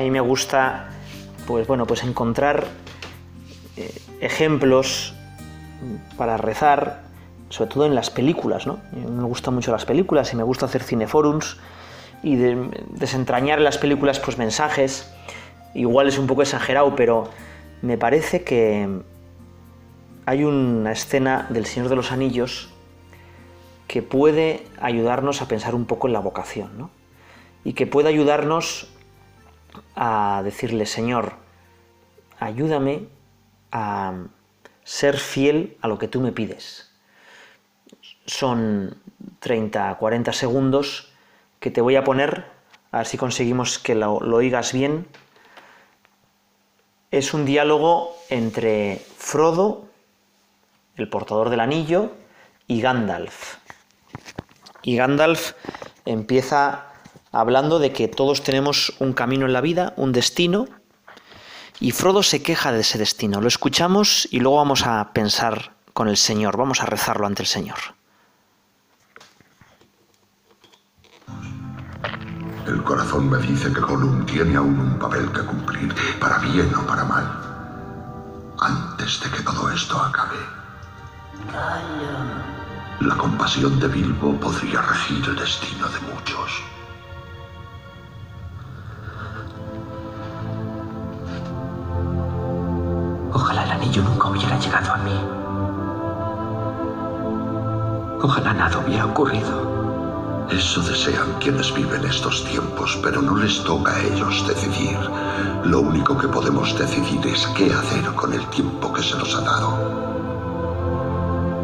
a mí me gusta, pues bueno, pues encontrar eh, ejemplos para rezar, sobre todo en las películas, ¿no? Me gustan mucho las películas y me gusta hacer cineforums y desentrañar en las películas pues mensajes. Igual es un poco exagerado, pero me parece que hay una escena del Señor de los Anillos que puede ayudarnos a pensar un poco en la vocación, ¿no? Y que puede ayudarnos a decirle, Señor, ayúdame a ser fiel a lo que tú me pides. Son 30, 40 segundos que te voy a poner, a ver si conseguimos que lo, lo oigas bien. Es un diálogo entre Frodo, el portador del anillo, y Gandalf. Y Gandalf empieza hablando de que todos tenemos un camino en la vida, un destino, y Frodo se queja de ese destino. Lo escuchamos y luego vamos a pensar con el Señor, vamos a rezarlo ante el Señor. El corazón me dice que Gollum tiene aún un papel que cumplir, para bien o para mal, antes de que todo esto acabe. La compasión de Bilbo podría regir el destino de muchos. Anillo nunca hubiera llegado a mí. Ojalá nada hubiera ocurrido. Eso desean quienes viven estos tiempos, pero no les toca a ellos decidir. Lo único que podemos decidir es qué hacer con el tiempo que se nos ha dado.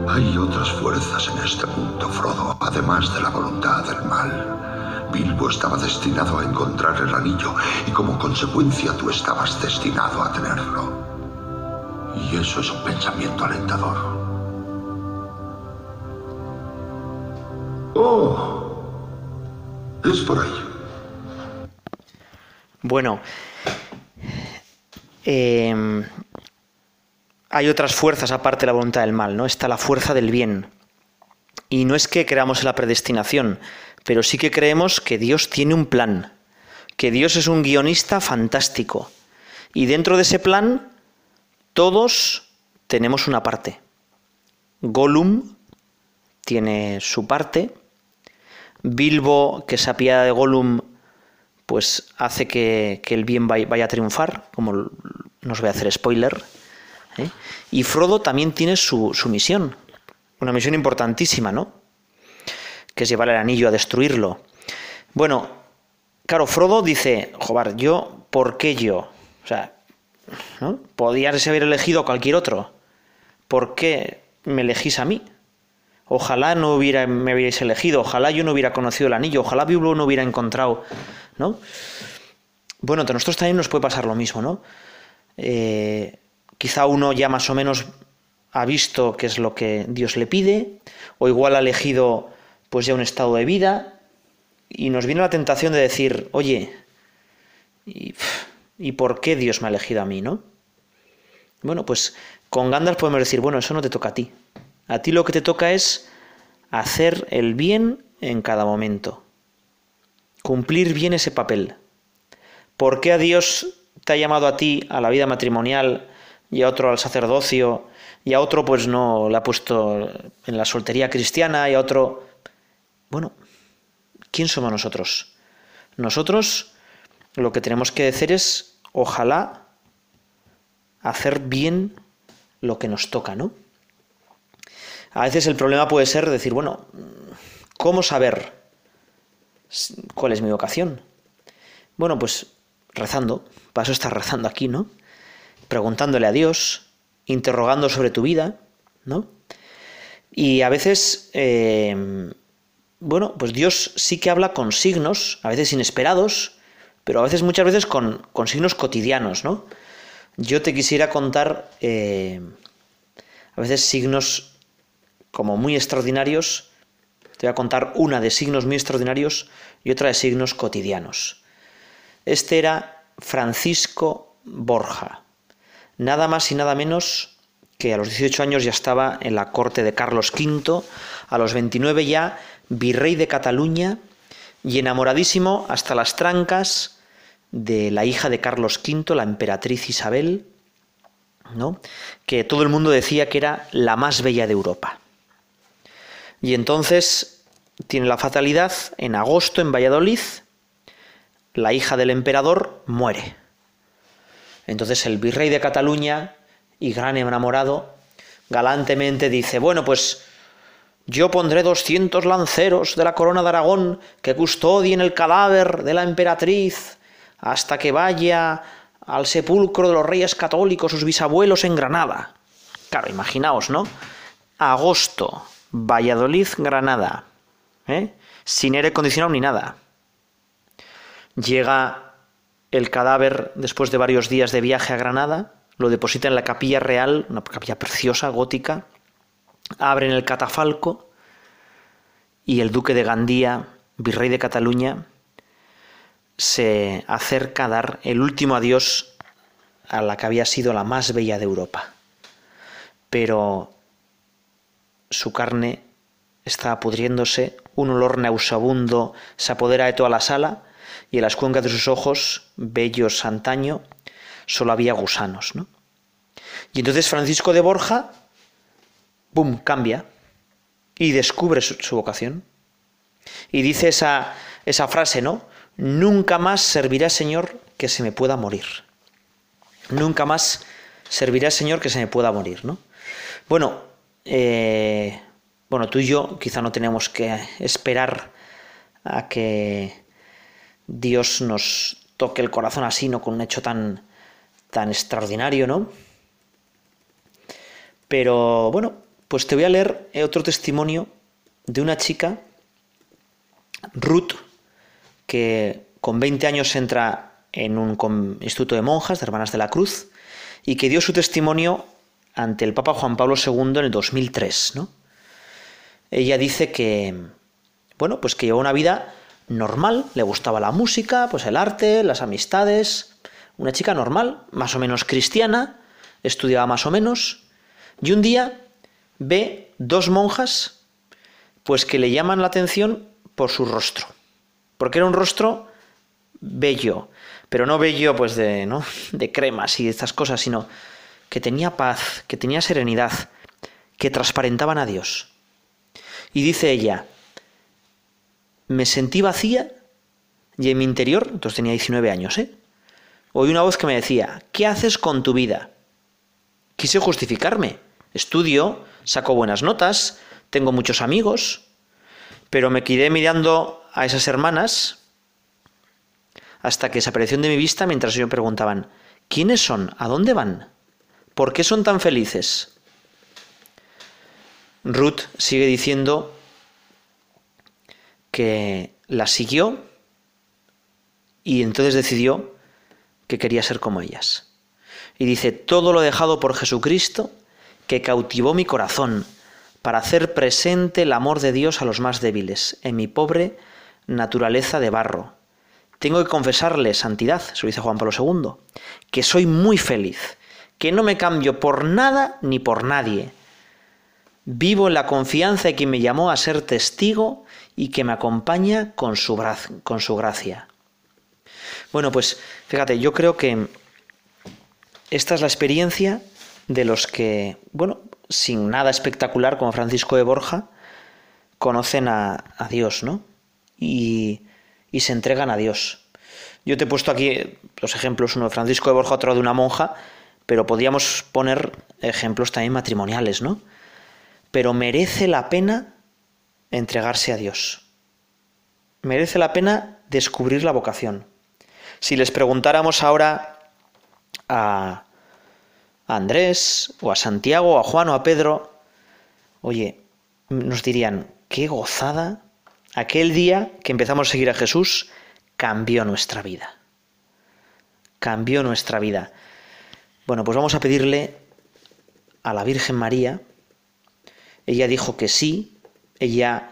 Hay otras fuerzas en este mundo, Frodo, además de la voluntad del mal. Bilbo estaba destinado a encontrar el anillo y como consecuencia tú estabas destinado a tenerlo. Y eso es un pensamiento alentador. Oh, es por ahí. Bueno, eh, hay otras fuerzas aparte de la voluntad del mal, ¿no? Está la fuerza del bien. Y no es que creamos en la predestinación, pero sí que creemos que Dios tiene un plan, que Dios es un guionista fantástico. Y dentro de ese plan, todos tenemos una parte. Gollum tiene su parte. Bilbo, que se apiada de Gollum, pues hace que, el bien vaya a triunfar, como no os voy a hacer spoiler. ¿eh? Y Frodo también tiene su, su, misión, una misión importantísima, ¿no? Que es llevar el anillo a destruirlo. Bueno, claro, Frodo dice, joder, yo, ¿por qué yo? O sea, ¿no? Podías haber elegido a cualquier otro. ¿Por qué me elegís a mí? Ojalá no hubiera, me hubierais elegido, ojalá yo no hubiera conocido el anillo, ojalá Bilbo no hubiera encontrado, ¿no? Bueno, a nosotros también nos puede pasar lo mismo, ¿no? Eh, quizá uno ya más o menos ha visto qué es lo que Dios le pide, o igual ha elegido pues ya un estado de vida, y nos viene la tentación de decir, oye, ¿y, ¿y por qué Dios me ha elegido a mí, no? Bueno, pues con Gandalf podemos decir, bueno, eso no te toca a ti. A ti lo que te toca es hacer el bien en cada momento. Cumplir bien ese papel. ¿Por qué a Dios te ha llamado a ti a la vida matrimonial y a otro al sacerdocio y a otro pues no le ha puesto en la soltería cristiana y a otro... Bueno, ¿quién somos nosotros? Nosotros lo que tenemos que decir es, ojalá, hacer bien lo que nos toca, ¿no? A veces el problema puede ser decir, bueno, ¿cómo saber cuál es mi vocación? Bueno, pues rezando, paso estar rezando aquí, ¿no? Preguntándole a Dios, interrogando sobre tu vida, ¿no? Y a veces, eh, bueno, pues Dios sí que habla con signos, a veces inesperados, pero a veces, muchas veces con, signos cotidianos, ¿no? Yo te quisiera contar eh, a veces signos como muy extraordinarios. Te voy a contar una de signos muy extraordinarios y otra de signos cotidianos. Este era Francisco Borja. Nada más y nada menos que a los 18 años ya estaba en la corte de Carlos V, a los 29 ya virrey de Cataluña y enamoradísimo hasta las trancas de la hija de Carlos V, la emperatriz Isabel, ¿no? que todo el mundo decía que era la más bella de Europa. Y entonces tiene la fatalidad, en agosto en Valladolid, la hija del emperador muere. Entonces el virrey de Cataluña, y gran enamorado, galantemente dice, bueno, pues yo pondré doscientos lanceros de la corona de Aragón que custodien el cadáver de la emperatriz hasta que vaya al sepulcro de los reyes católicos, sus bisabuelos en Granada. Claro, imaginaos, ¿no? Agosto, Valladolid, Granada, ¿eh? sin aire acondicionado ni nada. Llega el cadáver después de varios días de viaje a Granada, lo deposita en la capilla real, una capilla preciosa, gótica, abren el catafalco y el duque de Gandía, virrey de Cataluña, se acerca a dar el último adiós a la que había sido la más bella de Europa. Pero su carne está pudriéndose, un olor nauseabundo se apodera de toda la sala y en las cuencas de sus ojos, bellos antaño, solo había gusanos. ¿no? Y entonces Francisco de Borja, ¡bum!, cambia y descubre su, su vocación. Y dice esa, esa frase, ¿no? Nunca más servirá Señor que se me pueda morir. Nunca más servirá Señor que se me pueda morir, ¿no? Bueno, eh, bueno, tú y yo quizá no tenemos que esperar a que Dios nos toque el corazón así, ¿no? Con un hecho tan, tan extraordinario, ¿no? Pero bueno, pues te voy a leer otro testimonio de una chica, Ruth, que con 20 años entra en un instituto de monjas, de Hermanas de la Cruz, y que dio su testimonio ante el Papa Juan Pablo II en el 2003. ¿no? Ella dice que, bueno, pues que llevó una vida normal, le gustaba la música, pues el arte, las amistades, una chica normal, más o menos cristiana, estudiaba más o menos, y un día ve dos monjas, pues que le llaman la atención por su rostro porque era un rostro bello, pero no bello pues de, ¿no? de cremas y estas cosas, sino que tenía paz, que tenía serenidad, que transparentaban a Dios. Y dice ella, me sentí vacía y en mi interior, entonces tenía 19 años, ¿eh? Oí una voz que me decía, ¿qué haces con tu vida? Quise justificarme. Estudio, saco buenas notas, tengo muchos amigos, pero me quedé mirando a esas hermanas hasta que desaparecieron de mi vista mientras ellos preguntaban, ¿quiénes son? ¿A dónde van? ¿Por qué son tan felices? Ruth sigue diciendo que la siguió y entonces decidió que quería ser como ellas. Y dice, todo lo dejado por Jesucristo, que cautivó mi corazón, para hacer presente el amor de Dios a los más débiles, en mi pobre naturaleza de barro. Tengo que confesarle, santidad, se lo dice Juan Pablo II, que soy muy feliz, que no me cambio por nada ni por nadie. Vivo en la confianza de quien me llamó a ser testigo y que me acompaña con su, con su gracia. Bueno, pues fíjate, yo creo que esta es la experiencia de los que, bueno, sin nada espectacular como Francisco de Borja, conocen a, a Dios, ¿no? Y, se entregan a Dios. Yo te he puesto aquí los ejemplos, uno de Francisco de Borja, otro de una monja, pero podríamos poner ejemplos también matrimoniales, ¿no? Pero merece la pena entregarse a Dios. Merece la pena descubrir la vocación. Si les preguntáramos ahora a Andrés o a Santiago o a Juan o a Pedro, oye, nos dirían, qué gozada Aquel día que empezamos a seguir a Jesús cambió nuestra vida. Cambió nuestra vida. Bueno, pues vamos a pedirle a la Virgen María. Ella dijo que sí, ella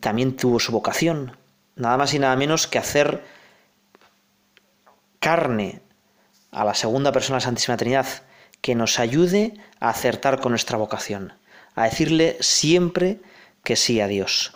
también tuvo su vocación, nada más y nada menos que hacer carne a la segunda persona de la Santísima Trinidad, que nos ayude a acertar con nuestra vocación, a decirle siempre que sí a Dios.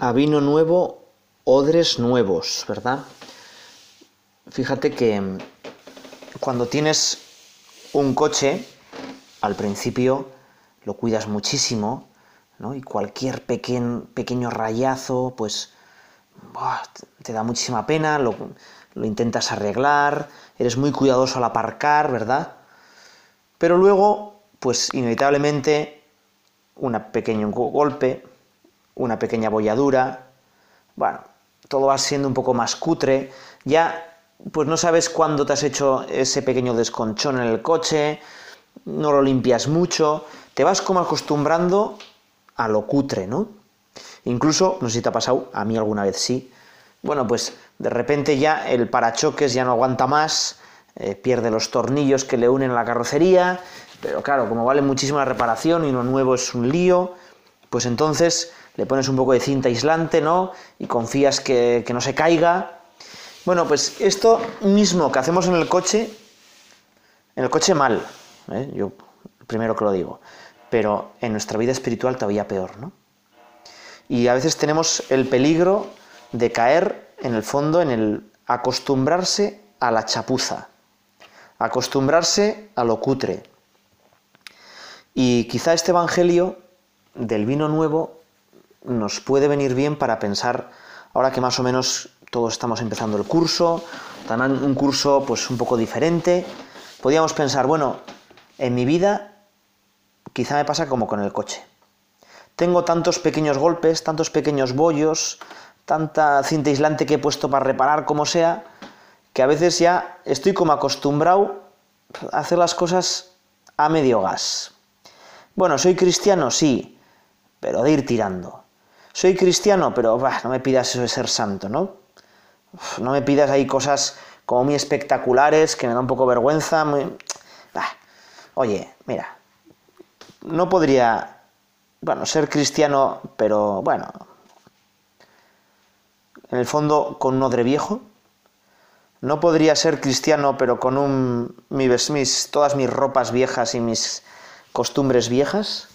A vino nuevo, odres nuevos, ¿verdad? Fíjate que cuando tienes un coche, al principio lo cuidas muchísimo, ¿no? Y cualquier pequeño rayazo, pues te da muchísima pena, lo, lo intentas arreglar, eres muy cuidadoso al aparcar, ¿verdad? Pero luego, pues inevitablemente, un pequeño golpe, una pequeña bolladura, bueno, todo va siendo un poco más cutre, ya pues no sabes cuándo te has hecho ese pequeño desconchón en el coche, no lo limpias mucho, te vas como acostumbrando a lo cutre, ¿no? Incluso, no sé si te ha pasado, a mí alguna vez sí, bueno, pues de repente ya el parachoques ya no aguanta más, eh, pierde los tornillos que le unen a la carrocería, pero claro, como vale muchísimo la reparación y uno nuevo es un lío, pues entonces le pones un poco de cinta aislante, ¿no? Y confías que, no se caiga. Bueno, pues esto mismo que hacemos en el coche, en el coche mal, ¿eh? yo primero que lo digo, pero en nuestra vida espiritual todavía peor, ¿no? Y a veces tenemos el peligro de caer en el fondo en el acostumbrarse a la chapuza, acostumbrarse a lo cutre. Y quizá este Evangelio del vino nuevo nos puede venir bien para pensar, ahora que más o menos todos estamos empezando el curso, también un curso pues un poco diferente, podríamos pensar, bueno, en mi vida quizá me pasa como con el coche. Tengo tantos pequeños golpes, tantos pequeños bollos, tanta cinta aislante que he puesto para reparar como sea, que a veces ya estoy como acostumbrado a hacer las cosas a medio gas. Bueno, ¿soy cristiano? Sí, pero de ir tirando soy cristiano, pero no me pidas eso de ser santo, ¿no? no me pidas ahí cosas como muy espectaculares, que me da un poco vergüenza. oye, mira, no podría, bueno, ser cristiano, pero bueno, en el fondo con un odre viejo. No podría ser cristiano, pero con un, mis, todas mis ropas viejas y mis costumbres viejas.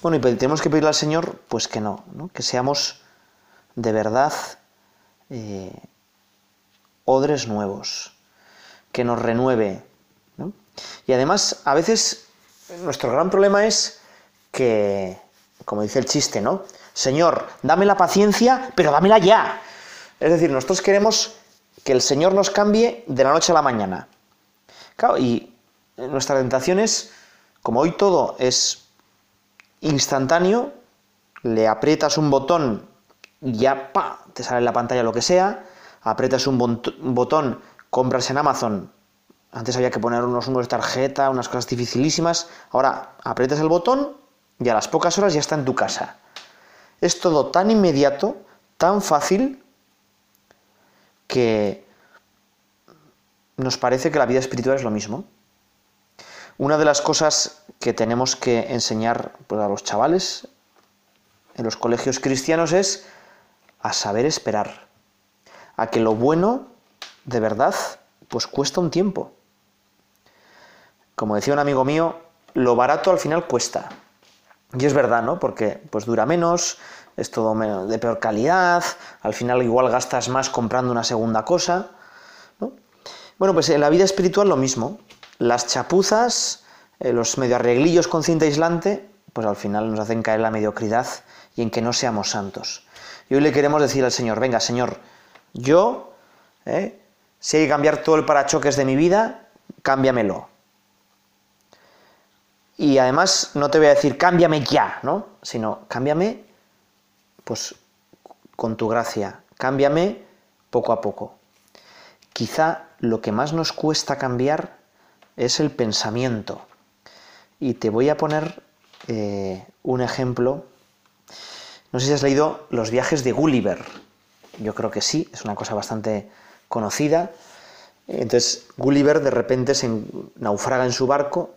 Bueno, y tenemos que pedirle al Señor, pues que no, que seamos de verdad eh, odres nuevos, que nos renueve. Y además, a veces nuestro gran problema es que, como dice el chiste, ¿no? Señor, dame la paciencia, pero dámela ya. Es decir, nosotros queremos que el Señor nos cambie de la noche a la mañana. Claro, y nuestra tentación es, como hoy todo es instantáneo, le aprietas un botón y ya pa, te sale en la pantalla lo que sea, aprietas un, botón, compras en Amazon, antes había que poner unos números de tarjeta, unas cosas dificilísimas, ahora aprietas el botón y a las pocas horas ya está en tu casa. Es todo tan inmediato, tan fácil, que nos parece que la vida espiritual es lo mismo. Una de las cosas que tenemos que enseñar pues, a los chavales en los colegios cristianos es a saber esperar, a que lo bueno de verdad pues cuesta un tiempo. Como decía un amigo mío, lo barato al final cuesta. Y es verdad, ¿no? Porque pues dura menos, es todo de peor calidad, al final igual gastas más comprando una segunda cosa. Bueno, pues en la vida espiritual lo mismo las chapuzas, eh, los medio arreglillos con cinta aislante, pues al final nos hacen caer la mediocridad y en que no seamos santos. Y hoy le queremos decir al Señor, venga Señor, yo, eh, si hay que cambiar todo el parachoques de mi vida, cámbiamelo. Y además no te voy a decir cámbiame ya, ¿no? Sino cámbiame, pues con tu gracia, cámbiame poco a poco. Quizá lo que más nos cuesta cambiar es el pensamiento. Y te voy a poner eh, un ejemplo. No sé si has leído Los viajes de Gulliver. Yo creo que sí, es una cosa bastante conocida. Entonces Gulliver de repente se naufraga en su barco,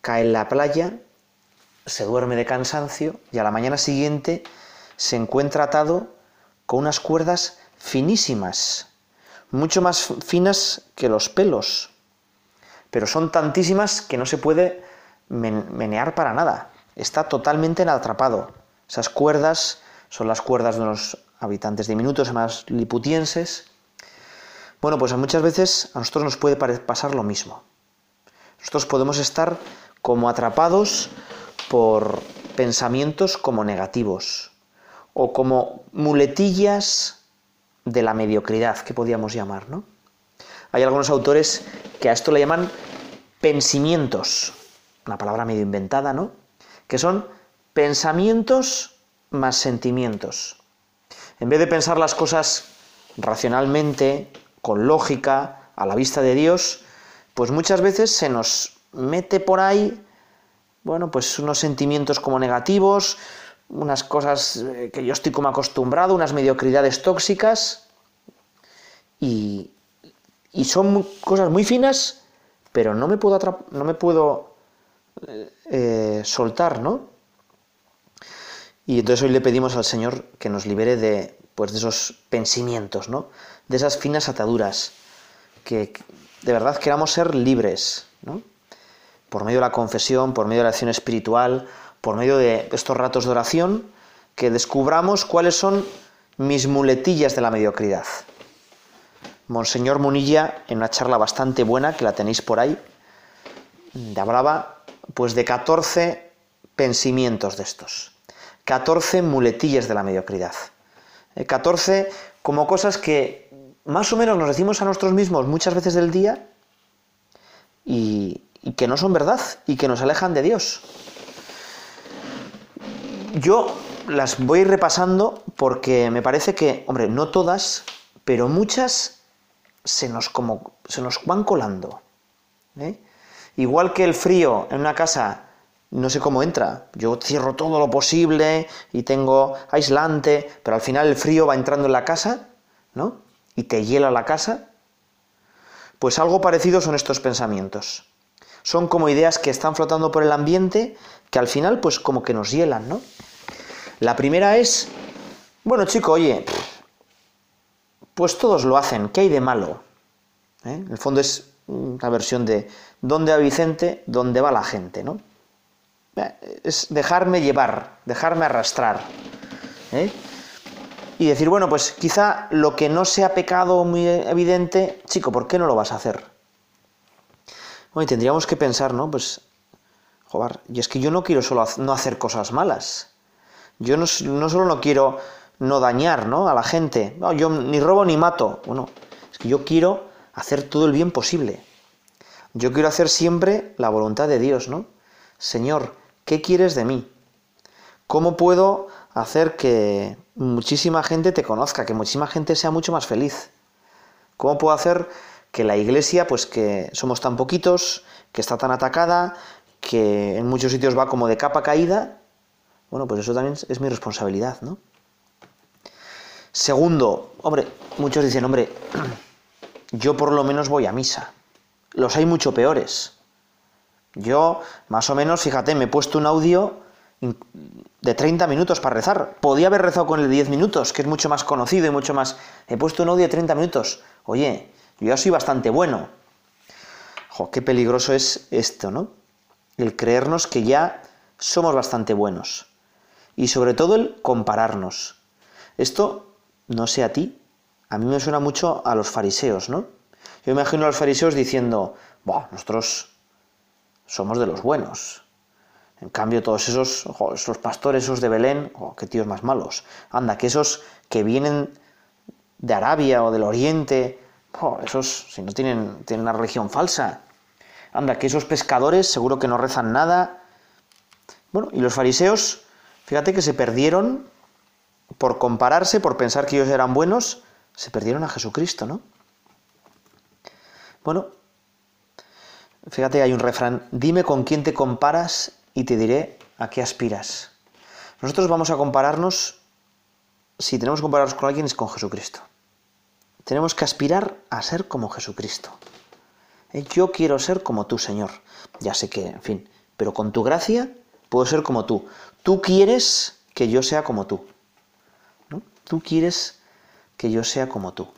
cae en la playa, se duerme de cansancio y a la mañana siguiente se encuentra atado con unas cuerdas finísimas, mucho más finas que los pelos, pero son tantísimas que no se puede menear para nada. Está totalmente atrapado. Esas cuerdas son las cuerdas de unos habitantes diminutos, más liputienses, bueno, pues muchas veces a nosotros nos puede pasar lo mismo. Nosotros podemos estar como atrapados por pensamientos como negativos o como muletillas de la mediocridad, que podríamos llamar, ¿no? Hay algunos autores que a esto le llaman pensamientos, una palabra medio inventada, ¿no? Que son pensamientos más sentimientos. En vez de pensar las cosas racionalmente, con lógica, a la vista de Dios, pues muchas veces se nos mete por ahí, bueno, pues unos sentimientos como negativos, unas cosas eh, que yo estoy como acostumbrado, unas mediocridades tóxicas, y, son cosas muy finas, pero no me puedo, no me puedo eh, soltar, ¿no? Y entonces hoy le pedimos al Señor que nos libere de, pues, de esos pensamientos, ¿no? de esas finas ataduras, que de verdad queramos ser libres, ¿no? por medio de la confesión, por medio de la acción espiritual, por medio de estos ratos de oración, que descubramos cuáles son mis muletillas de la mediocridad. Monseñor Munilla, en una charla bastante buena, que la tenéis por ahí, hablaba pues de 14 pensamientos de estos, 14 muletillas de la mediocridad, 14 eh, como cosas que más o menos nos decimos a nosotros mismos muchas veces del día y, que no son verdad y que nos alejan de Dios. Yo las voy repasando porque me parece que, hombre, no todas, pero muchas se nos, como, se nos van colando. ¿eh? Igual que el frío en una casa, no sé cómo entra. Yo cierro todo lo posible y tengo aislante, pero al final el frío va entrando en la casa, ¿no? y te hiela la casa? Pues algo parecido son estos pensamientos. Son como ideas que están flotando por el ambiente que al final pues como que nos hielan, ¿no? La primera es, bueno chico, oye, pues todos lo hacen, ¿qué hay de malo? ¿Eh? En el fondo es una versión de ¿dónde va Vicente? ¿Dónde va la gente? ¿no? Eh, es dejarme llevar, dejarme arrastrar. ¿eh? y decir, bueno, pues quizá lo que no sea pecado muy evidente, chico, ¿por qué no lo vas a hacer? Bueno, y tendríamos que pensar, ¿no? Pues, y es que yo no quiero solo no hacer cosas malas. Yo no, solo no quiero no dañar, ¿no? A la gente. No, yo ni robo ni mato. Bueno, es que yo quiero hacer todo el bien posible. Yo quiero hacer siempre la voluntad de Dios, ¿no? Señor, ¿qué quieres de mí? ¿Cómo puedo hacer que muchísima gente te conozca, que muchísima gente sea mucho más feliz. ¿Cómo puedo hacer que la iglesia, pues que somos tan poquitos, que está tan atacada, que en muchos sitios va como de capa caída? Bueno, pues eso también es mi responsabilidad, ¿no? Segundo, hombre, muchos dicen, hombre, yo por lo menos voy a misa. Los hay mucho peores. Yo, más o menos, fíjate, me he puesto un audio de 30 minutos para rezar. Podía haber rezado con el de 10 minutos, que es mucho más conocido y mucho más... He puesto un audio de 30 minutos. Oye, yo ya soy bastante bueno. Jo, qué peligroso es esto, ¿no? El creernos que ya somos bastante buenos. Y sobre todo el compararnos. Esto, no sé a ti, a mí me suena mucho a los fariseos, ¿no? Yo imagino a los fariseos diciendo, nosotros somos de los buenos, en cambio, todos esos, esos pastores, esos de Belén, qué tíos más malos. Anda, que esos que vienen de Arabia o del Oriente, esos, si no tienen, tienen una religión falsa. Anda, que esos pescadores seguro que no rezan nada. Bueno, y los fariseos, fíjate que se perdieron por compararse, por pensar que ellos eran buenos, se perdieron a Jesucristo, ¿no? Bueno, fíjate, hay un refrán, dime con quién te comparas y te diré a qué aspiras. Nosotros vamos a compararnos, si tenemos que compararnos con alguien, es con Jesucristo. Tenemos que aspirar a ser como Jesucristo. Yo quiero ser como tú, Señor. Ya sé que, en fin, pero con tu gracia puedo ser como tú. Tú quieres que yo sea como tú. Tú quieres que yo sea como tú.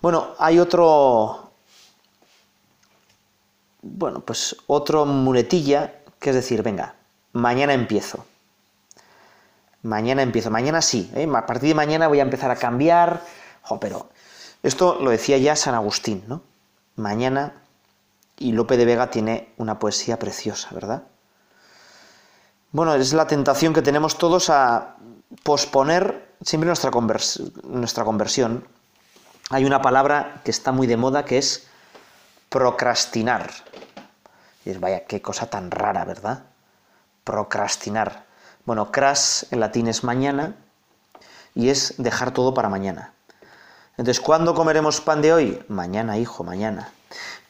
Bueno, hay otro, bueno, pues otro muletilla, que es decir, venga, mañana empiezo. Mañana empiezo, mañana sí, ¿eh? a partir de mañana voy a empezar a cambiar, pero esto lo decía ya San Agustín, ¿no? Mañana, y Lope de Vega tiene una poesía preciosa, ¿verdad? Bueno, es la tentación que tenemos todos a posponer siempre nuestra, nuestra conversión. Hay una palabra que está muy de moda que es procrastinar. Y es, vaya, qué cosa tan rara, ¿verdad? Procrastinar. Bueno, cras en latín es mañana y es dejar todo para mañana. Entonces, ¿cuándo comeremos pan de hoy? Mañana, hijo, mañana.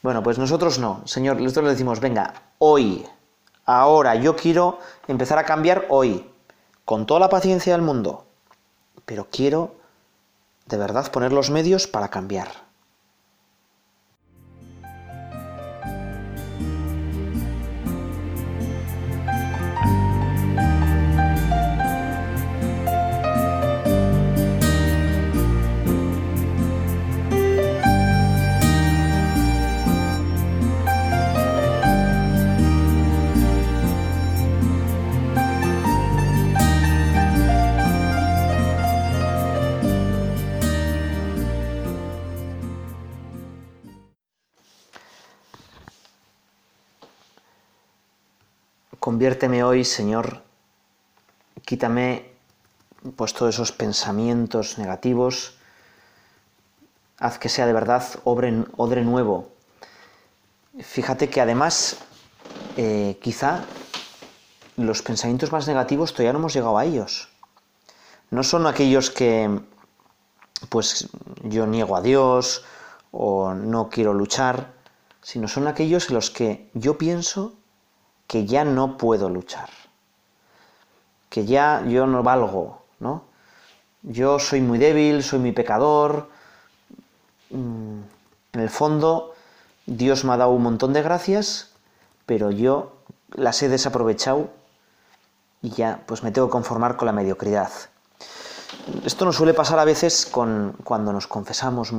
Bueno, pues nosotros no. Señor, nosotros le decimos, venga, hoy, ahora, yo quiero empezar a cambiar hoy, con toda la paciencia del mundo, pero quiero de verdad poner los medios para cambiar. Conviérteme hoy, Señor, quítame pues todos esos pensamientos negativos, haz que sea de verdad odre nuevo. Fíjate que además, eh, quizá los pensamientos más negativos todavía no hemos llegado a ellos. No son aquellos que, pues, yo niego a Dios o no quiero luchar, sino son aquellos en los que yo pienso que ya no puedo luchar, que ya yo no valgo, ¿no? Yo soy muy débil, soy muy pecador. Mm, en el fondo, Dios me ha dado un montón de gracias, pero yo las he desaprovechado y ya pues me tengo que conformar con la mediocridad. Esto nos suele pasar a veces con, cuando nos confesamos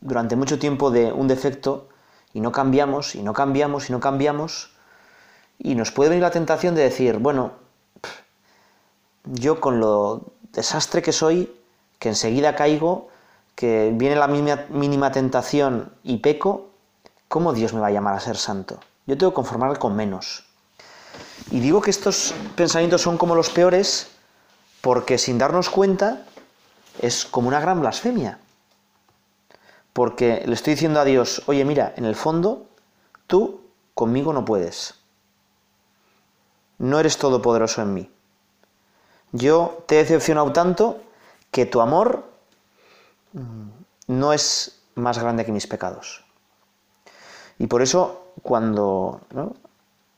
durante mucho tiempo de un defecto y no cambiamos y no cambiamos y no cambiamos y nos puede venir la tentación de decir, bueno, yo con lo desastre que soy, que enseguida caigo, que viene la mínima, tentación y peco, ¿cómo Dios me va a llamar a ser santo? Yo tengo que conformarme con menos. Y digo que estos pensamientos son como los peores porque sin darnos cuenta es como una gran blasfemia. Porque le estoy diciendo a Dios, oye, mira, en el fondo tú conmigo no puedes no eres todopoderoso en mí. Yo te he decepcionado tanto que tu amor mm, no es más grande que mis pecados. Y por eso, cuando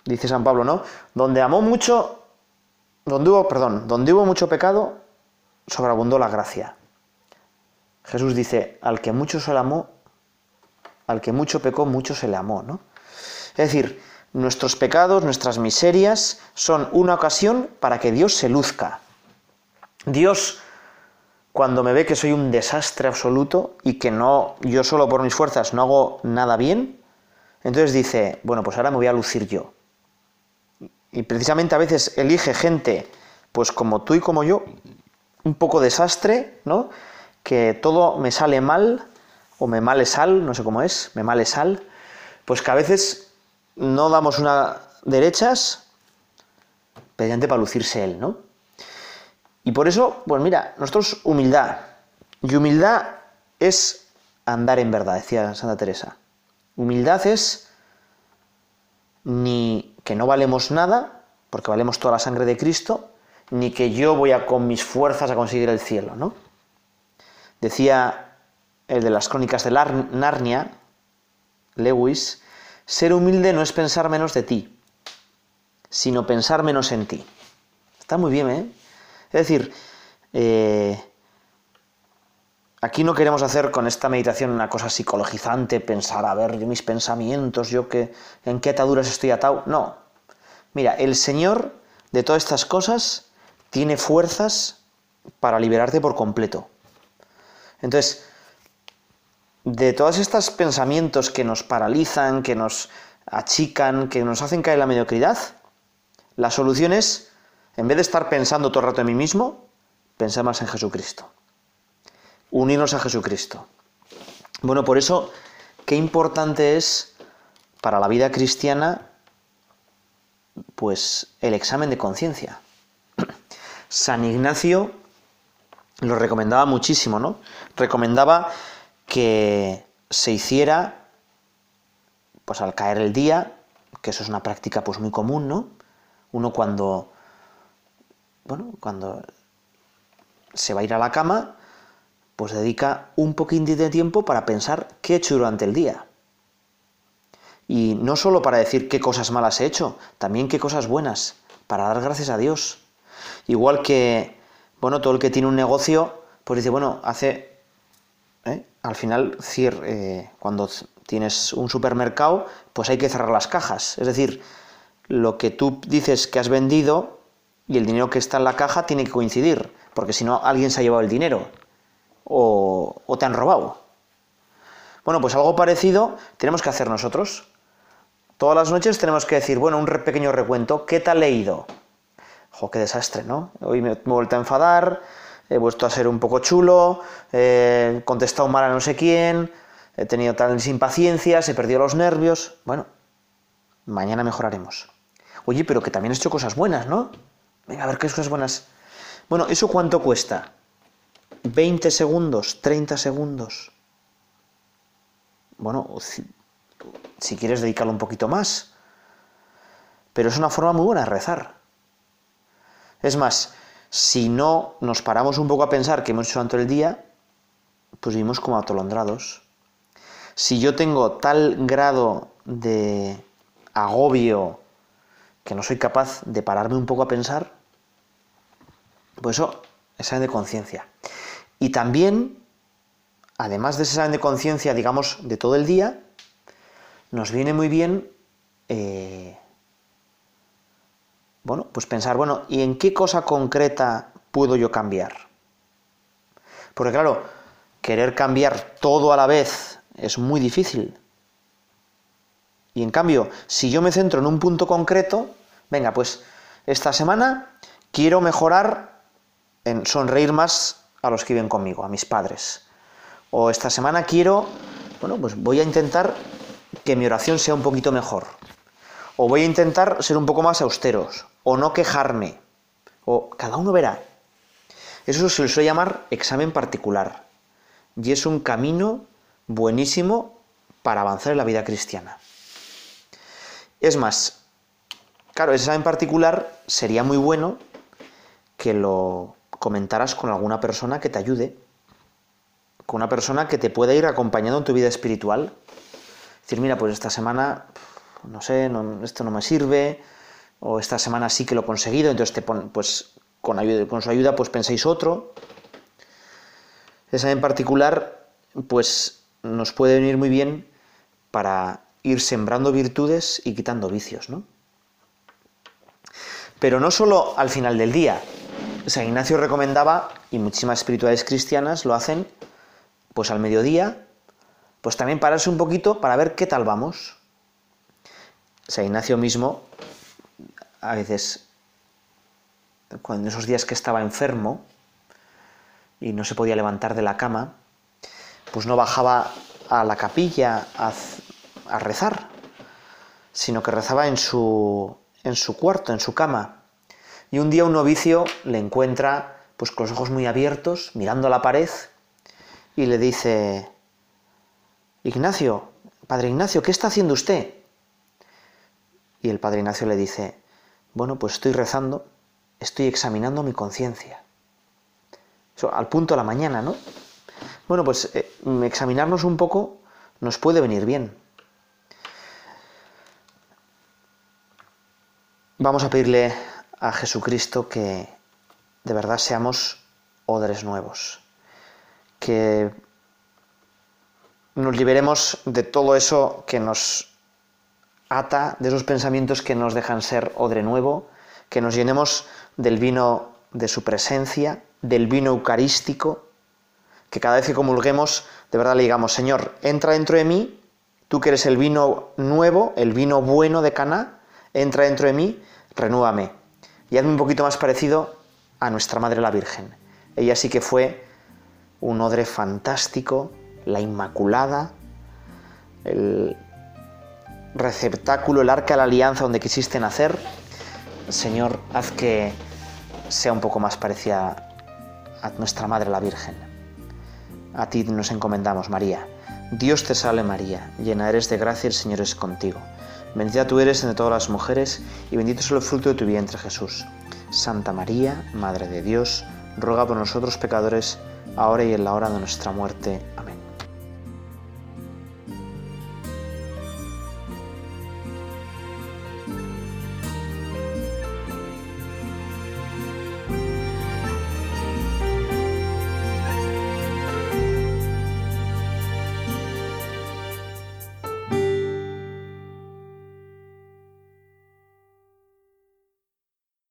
dice San Pablo, ¿no? Donde amó mucho, donde hubo, perdón, donde hubo mucho pecado, sobreabundó la gracia. Jesús dice, al que mucho se le amó, al que mucho pecó, mucho se le amó, ¿no? Es decir, Nuestros pecados, nuestras miserias son una ocasión para que Dios se luzca. Dios, cuando me ve que soy un desastre absoluto y que no, yo solo por mis fuerzas no hago nada bien, entonces dice, bueno, pues ahora me voy a lucir yo. Y precisamente a veces elige gente, pues como tú y como yo, un poco desastre, ¿no? Que todo me sale mal, o me male sal, no sé cómo es, me male sal, pues que a veces no damos una derechas, mediante para lucirse él, ¿no? Y por eso, pues mira, nosotros humildad. Y humildad es andar en verdad, decía Santa Teresa. Humildad es ni que no valemos nada, porque valemos toda la sangre de Cristo, ni que yo voy a con mis fuerzas a conseguir el cielo, ¿no? Decía el de las crónicas de Narnia, Lewis, ser humilde no es pensar menos de ti, sino pensar menos en ti. Está muy bien, ¿eh? Es decir, eh, aquí no queremos hacer con esta meditación una cosa psicologizante, pensar, a ver, mis pensamientos, yo que, en qué ataduras estoy atado. No. Mira, el Señor de todas estas cosas tiene fuerzas para liberarte por completo. Entonces, de todos estos pensamientos que nos paralizan, que nos achican, que nos hacen caer en la mediocridad, la solución es, en vez de estar pensando todo el rato en mí mismo, pensar más en Jesucristo. Unirnos a Jesucristo. Bueno, por eso, qué importante es para la vida cristiana, pues, el examen de conciencia. San Ignacio lo recomendaba muchísimo, ¿no? Recomendaba que se hiciera, pues al caer el día, que eso es una práctica pues muy común, ¿no? Uno cuando, bueno, cuando se va a ir a la cama, pues dedica un poquín de tiempo para pensar qué he hecho durante el día. Y no solo para decir qué cosas malas he hecho, también qué cosas buenas, para dar gracias a Dios. Igual que, bueno, todo el que tiene un negocio, pues dice, bueno, hace ¿eh? al final, eh, cuando tienes un supermercado, pues hay que cerrar las cajas. Es decir, lo que tú dices que has vendido y el dinero que está en la caja tiene que coincidir, porque si no, alguien se ha llevado el dinero o, te han robado. Bueno, pues algo parecido tenemos que hacer nosotros. Todas las noches tenemos que decir, bueno, un pequeño recuento, ¿qué tal he ido? Jo, qué desastre, ¿no? Hoy me he vuelto a enfadar, he vuelto a ser un poco chulo, he contestado mal a no sé quién, he tenido tales impaciencias, he perdido los nervios. Bueno, mañana mejoraremos. Oye, pero que también he hecho cosas buenas, ¿no? Venga, a ver qué cosas buenas. Bueno, ¿eso cuánto cuesta? 20 segundos, 30 segundos. Bueno, si quieres dedicarlo un poquito más. Pero es una forma muy buena de rezar. Es más, si no nos paramos un poco a pensar que hemos hecho tanto el día, pues vivimos como atolondrados. Si yo tengo tal grado de agobio que no soy capaz de pararme un poco a pensar, pues eso, examen de conciencia. Y también, además de ese examen de conciencia, digamos, de todo el día, nos viene muy bien eh, bueno, pues pensar, bueno, ¿y en qué cosa concreta puedo yo cambiar? Porque claro, querer cambiar todo a la vez es muy difícil. Y en cambio, si yo me centro en un punto concreto, venga, pues esta semana quiero mejorar en sonreír más a los que viven conmigo, a mis padres. O esta semana quiero, bueno, pues voy a intentar que mi oración sea un poquito mejor. O voy a intentar ser un poco más austeros o no quejarme, o cada uno verá. Eso se le suele llamar examen particular y es un camino buenísimo para avanzar en la vida cristiana. Es más, claro, ese examen particular sería muy bueno que lo comentaras con alguna persona que te ayude, con una persona que te pueda ir acompañando en tu vida espiritual. Decir, mira, pues esta semana, no sé, esto no me sirve, o esta semana sí que lo he conseguido, entonces te pues con, ayuda, con su ayuda pues pensáis otro. Esa en particular pues nos puede venir muy bien para ir sembrando virtudes y quitando vicios, ¿no? Pero no solo al final del día. San Ignacio recomendaba, y muchísimas espirituales cristianas lo hacen, pues al mediodía, pues también pararse un poquito para ver qué tal vamos. San Ignacio mismo a veces, cuando esos días que estaba enfermo y no se podía levantar de la cama, pues no bajaba a la capilla a, rezar, sino que rezaba en su, en su cuarto, en su cama. Y un día un novicio le encuentra pues con los ojos muy abiertos, mirando a la pared, y le dice, Ignacio, Padre Ignacio, ¿qué está haciendo usted? Y el Padre Ignacio le dice, bueno, pues estoy rezando estoy examinando mi conciencia. Eso, al punto de la mañana, ¿no? Bueno, pues eh, examinarnos un poco nos puede venir bien. Vamos a pedirle a Jesucristo que de verdad seamos odres nuevos, que nos liberemos de todo eso que nos ata, de esos pensamientos que nos dejan ser odre nuevo, que nos llenemos del vino de su presencia, del vino eucarístico, que cada vez que comulguemos, de verdad le digamos, Señor, entra dentro de mí, tú que eres el vino nuevo, el vino bueno de Caná, entra dentro de mí, renúvame. Y hazme un poquito más parecido a nuestra Madre la Virgen. Ella sí que fue un odre fantástico, la Inmaculada, el receptáculo, el arca de la alianza donde quisiste nacer. Señor, haz que sea un poco más parecida a nuestra Madre la Virgen. A ti nos encomendamos, María. Dios te salve María, llena eres de gracia, el Señor es contigo. Bendita tú eres entre todas las mujeres y bendito es el fruto de tu vientre Jesús. Santa María, Madre de Dios, ruega por nosotros pecadores, ahora y en la hora de nuestra muerte. Amén.